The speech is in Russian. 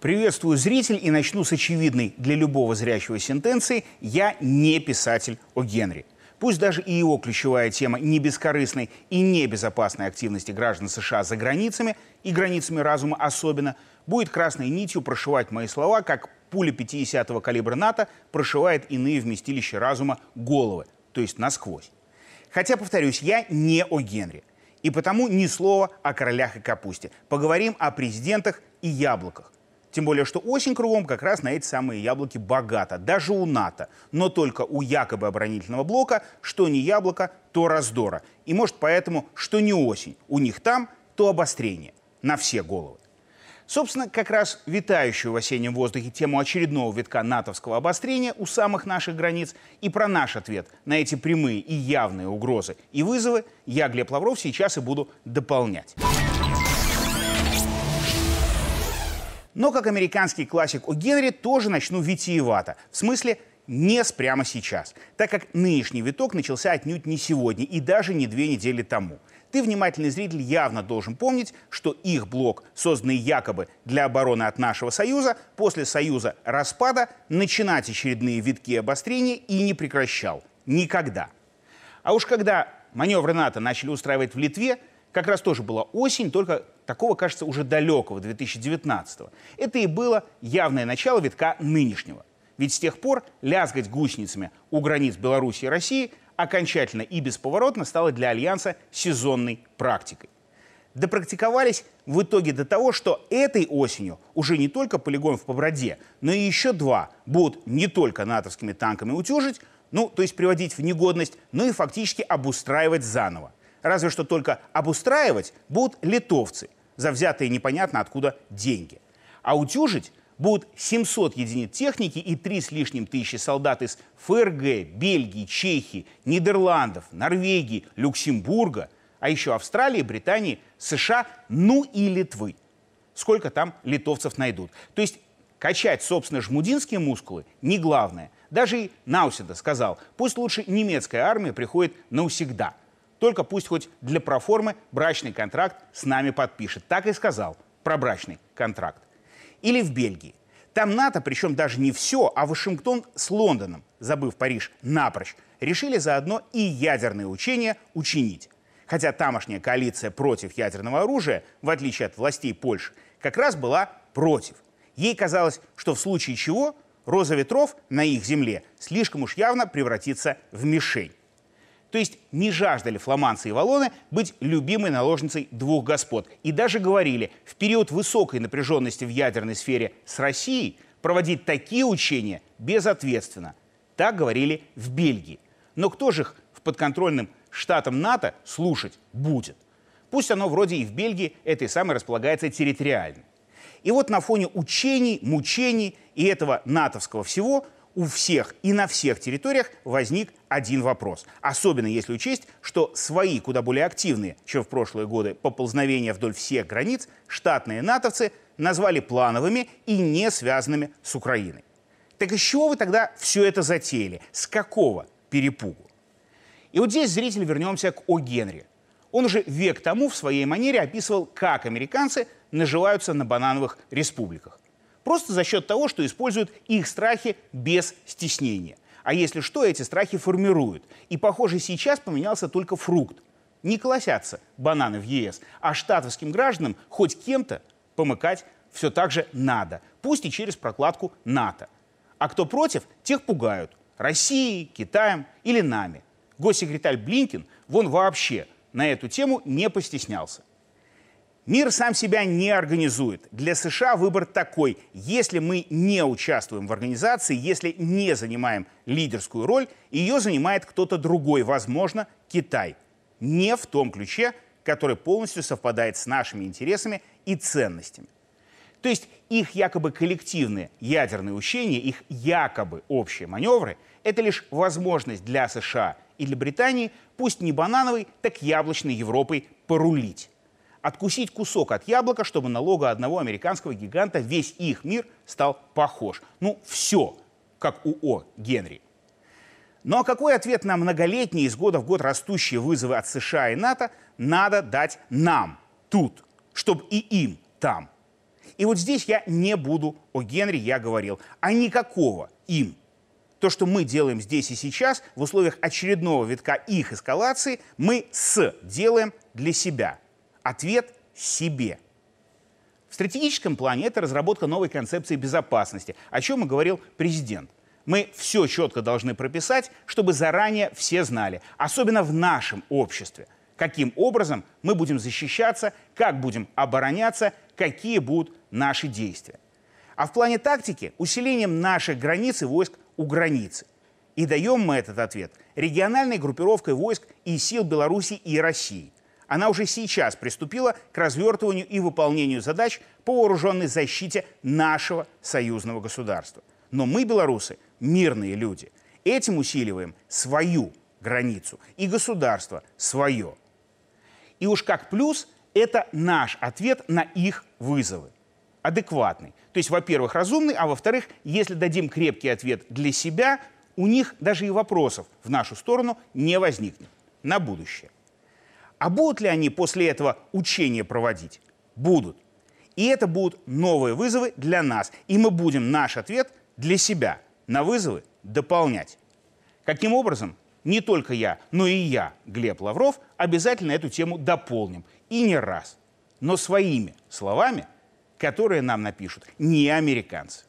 Приветствую зритель и начну с очевидной для любого зрячего сентенции «Я не писатель о Генри». Пусть даже и его ключевая тема не бескорыстной и небезопасной активности граждан США за границами, и границами разума особенно, будет красной нитью прошивать мои слова, как пуля 50-го калибра НАТО прошивает иные вместилища разума головы, то есть насквозь. Хотя, повторюсь, я не о Генри. И потому ни слова о королях и капусте. Поговорим о президентах и яблоках. Тем более, что осень кругом как раз на эти самые яблоки богата, даже у НАТО. Но только у якобы оборонительного блока, что не яблоко, то раздора. И может поэтому, что не осень, у них там, то обострение. На все головы. Собственно, как раз витающую в осеннем воздухе тему очередного витка натовского обострения у самых наших границ и про наш ответ на эти прямые и явные угрозы и вызовы я, Глеб Лавров, сейчас и буду дополнять. Но как американский классик о Генри тоже начну витиевато. В смысле, не с прямо сейчас, так как нынешний виток начался отнюдь не сегодня и даже не две недели тому. Ты, внимательный зритель, явно должен помнить, что их блок, созданный якобы для обороны от нашего Союза, после Союза распада начинать очередные витки обострения и не прекращал. Никогда. А уж когда маневры НАТО начали устраивать в Литве, как раз тоже была осень, только такого, кажется, уже далекого, 2019 -го. Это и было явное начало витка нынешнего. Ведь с тех пор лязгать гусеницами у границ Беларуси и России окончательно и бесповоротно стало для Альянса сезонной практикой. Допрактиковались в итоге до того, что этой осенью уже не только полигон в Поброде, но и еще два будут не только натовскими танками утюжить, ну, то есть приводить в негодность, но и фактически обустраивать заново. Разве что только обустраивать будут литовцы за взятые непонятно откуда деньги. А утюжить будут 700 единиц техники и 3 с лишним тысячи солдат из ФРГ, Бельгии, Чехии, Нидерландов, Норвегии, Люксембурга, а еще Австралии, Британии, США, ну и Литвы. Сколько там литовцев найдут. То есть качать, собственно, жмудинские мускулы не главное. Даже и Наусида сказал, пусть лучше немецкая армия приходит навсегда – только пусть хоть для проформы брачный контракт с нами подпишет. Так и сказал про брачный контракт. Или в Бельгии. Там НАТО, причем даже не все, а Вашингтон с Лондоном, забыв Париж напрочь, решили заодно и ядерные учения учинить. Хотя тамошняя коалиция против ядерного оружия, в отличие от властей Польши, как раз была против. Ей казалось, что в случае чего роза ветров на их земле слишком уж явно превратится в мишень. То есть не жаждали фламанцы и валоны быть любимой наложницей двух господ. И даже говорили, в период высокой напряженности в ядерной сфере с Россией проводить такие учения безответственно. Так говорили в Бельгии. Но кто же их в подконтрольным штатам НАТО слушать будет? Пусть оно вроде и в Бельгии этой самой располагается территориально. И вот на фоне учений, мучений и этого натовского всего – у всех и на всех территориях возник один вопрос. Особенно если учесть, что свои куда более активные, чем в прошлые годы, поползновения вдоль всех границ штатные натовцы назвали плановыми и не связанными с Украиной. Так из чего вы тогда все это затеяли? С какого перепугу? И вот здесь, зритель, вернемся к О. Генри. Он уже век тому в своей манере описывал, как американцы наживаются на банановых республиках. Просто за счет того, что используют их страхи без стеснения. А если что, эти страхи формируют. И, похоже, сейчас поменялся только фрукт. Не колосятся бананы в ЕС, а штатовским гражданам хоть кем-то помыкать все так же надо, пусть и через прокладку НАТО. А кто против, тех пугают. Россией, Китаем или нами. Госсекретарь Блинкин вон вообще на эту тему не постеснялся. Мир сам себя не организует. Для США выбор такой. Если мы не участвуем в организации, если не занимаем лидерскую роль, ее занимает кто-то другой, возможно, Китай. Не в том ключе, который полностью совпадает с нашими интересами и ценностями. То есть их якобы коллективные ядерные учения, их якобы общие маневры – это лишь возможность для США и для Британии, пусть не банановой, так яблочной Европой порулить откусить кусок от яблока, чтобы на лого одного американского гиганта весь их мир стал похож. Ну, все, как у О. Генри. Ну а какой ответ на многолетние из года в год растущие вызовы от США и НАТО надо дать нам тут, чтобы и им там? И вот здесь я не буду о Генри, я говорил, а никакого им. То, что мы делаем здесь и сейчас, в условиях очередного витка их эскалации, мы с делаем для себя. Ответ себе. В стратегическом плане это разработка новой концепции безопасности, о чем и говорил президент. Мы все четко должны прописать, чтобы заранее все знали, особенно в нашем обществе, каким образом мы будем защищаться, как будем обороняться, какие будут наши действия. А в плане тактики усилением наших границ и войск у границы. И даем мы этот ответ региональной группировкой войск и сил Беларуси и России. Она уже сейчас приступила к развертыванию и выполнению задач по вооруженной защите нашего союзного государства. Но мы, белорусы, мирные люди. Этим усиливаем свою границу и государство свое. И уж как плюс, это наш ответ на их вызовы. Адекватный. То есть, во-первых, разумный, а во-вторых, если дадим крепкий ответ для себя, у них даже и вопросов в нашу сторону не возникнет на будущее. А будут ли они после этого учения проводить? Будут. И это будут новые вызовы для нас. И мы будем наш ответ для себя на вызовы дополнять. Каким образом? Не только я, но и я, Глеб Лавров, обязательно эту тему дополним. И не раз. Но своими словами – которые нам напишут не американцы.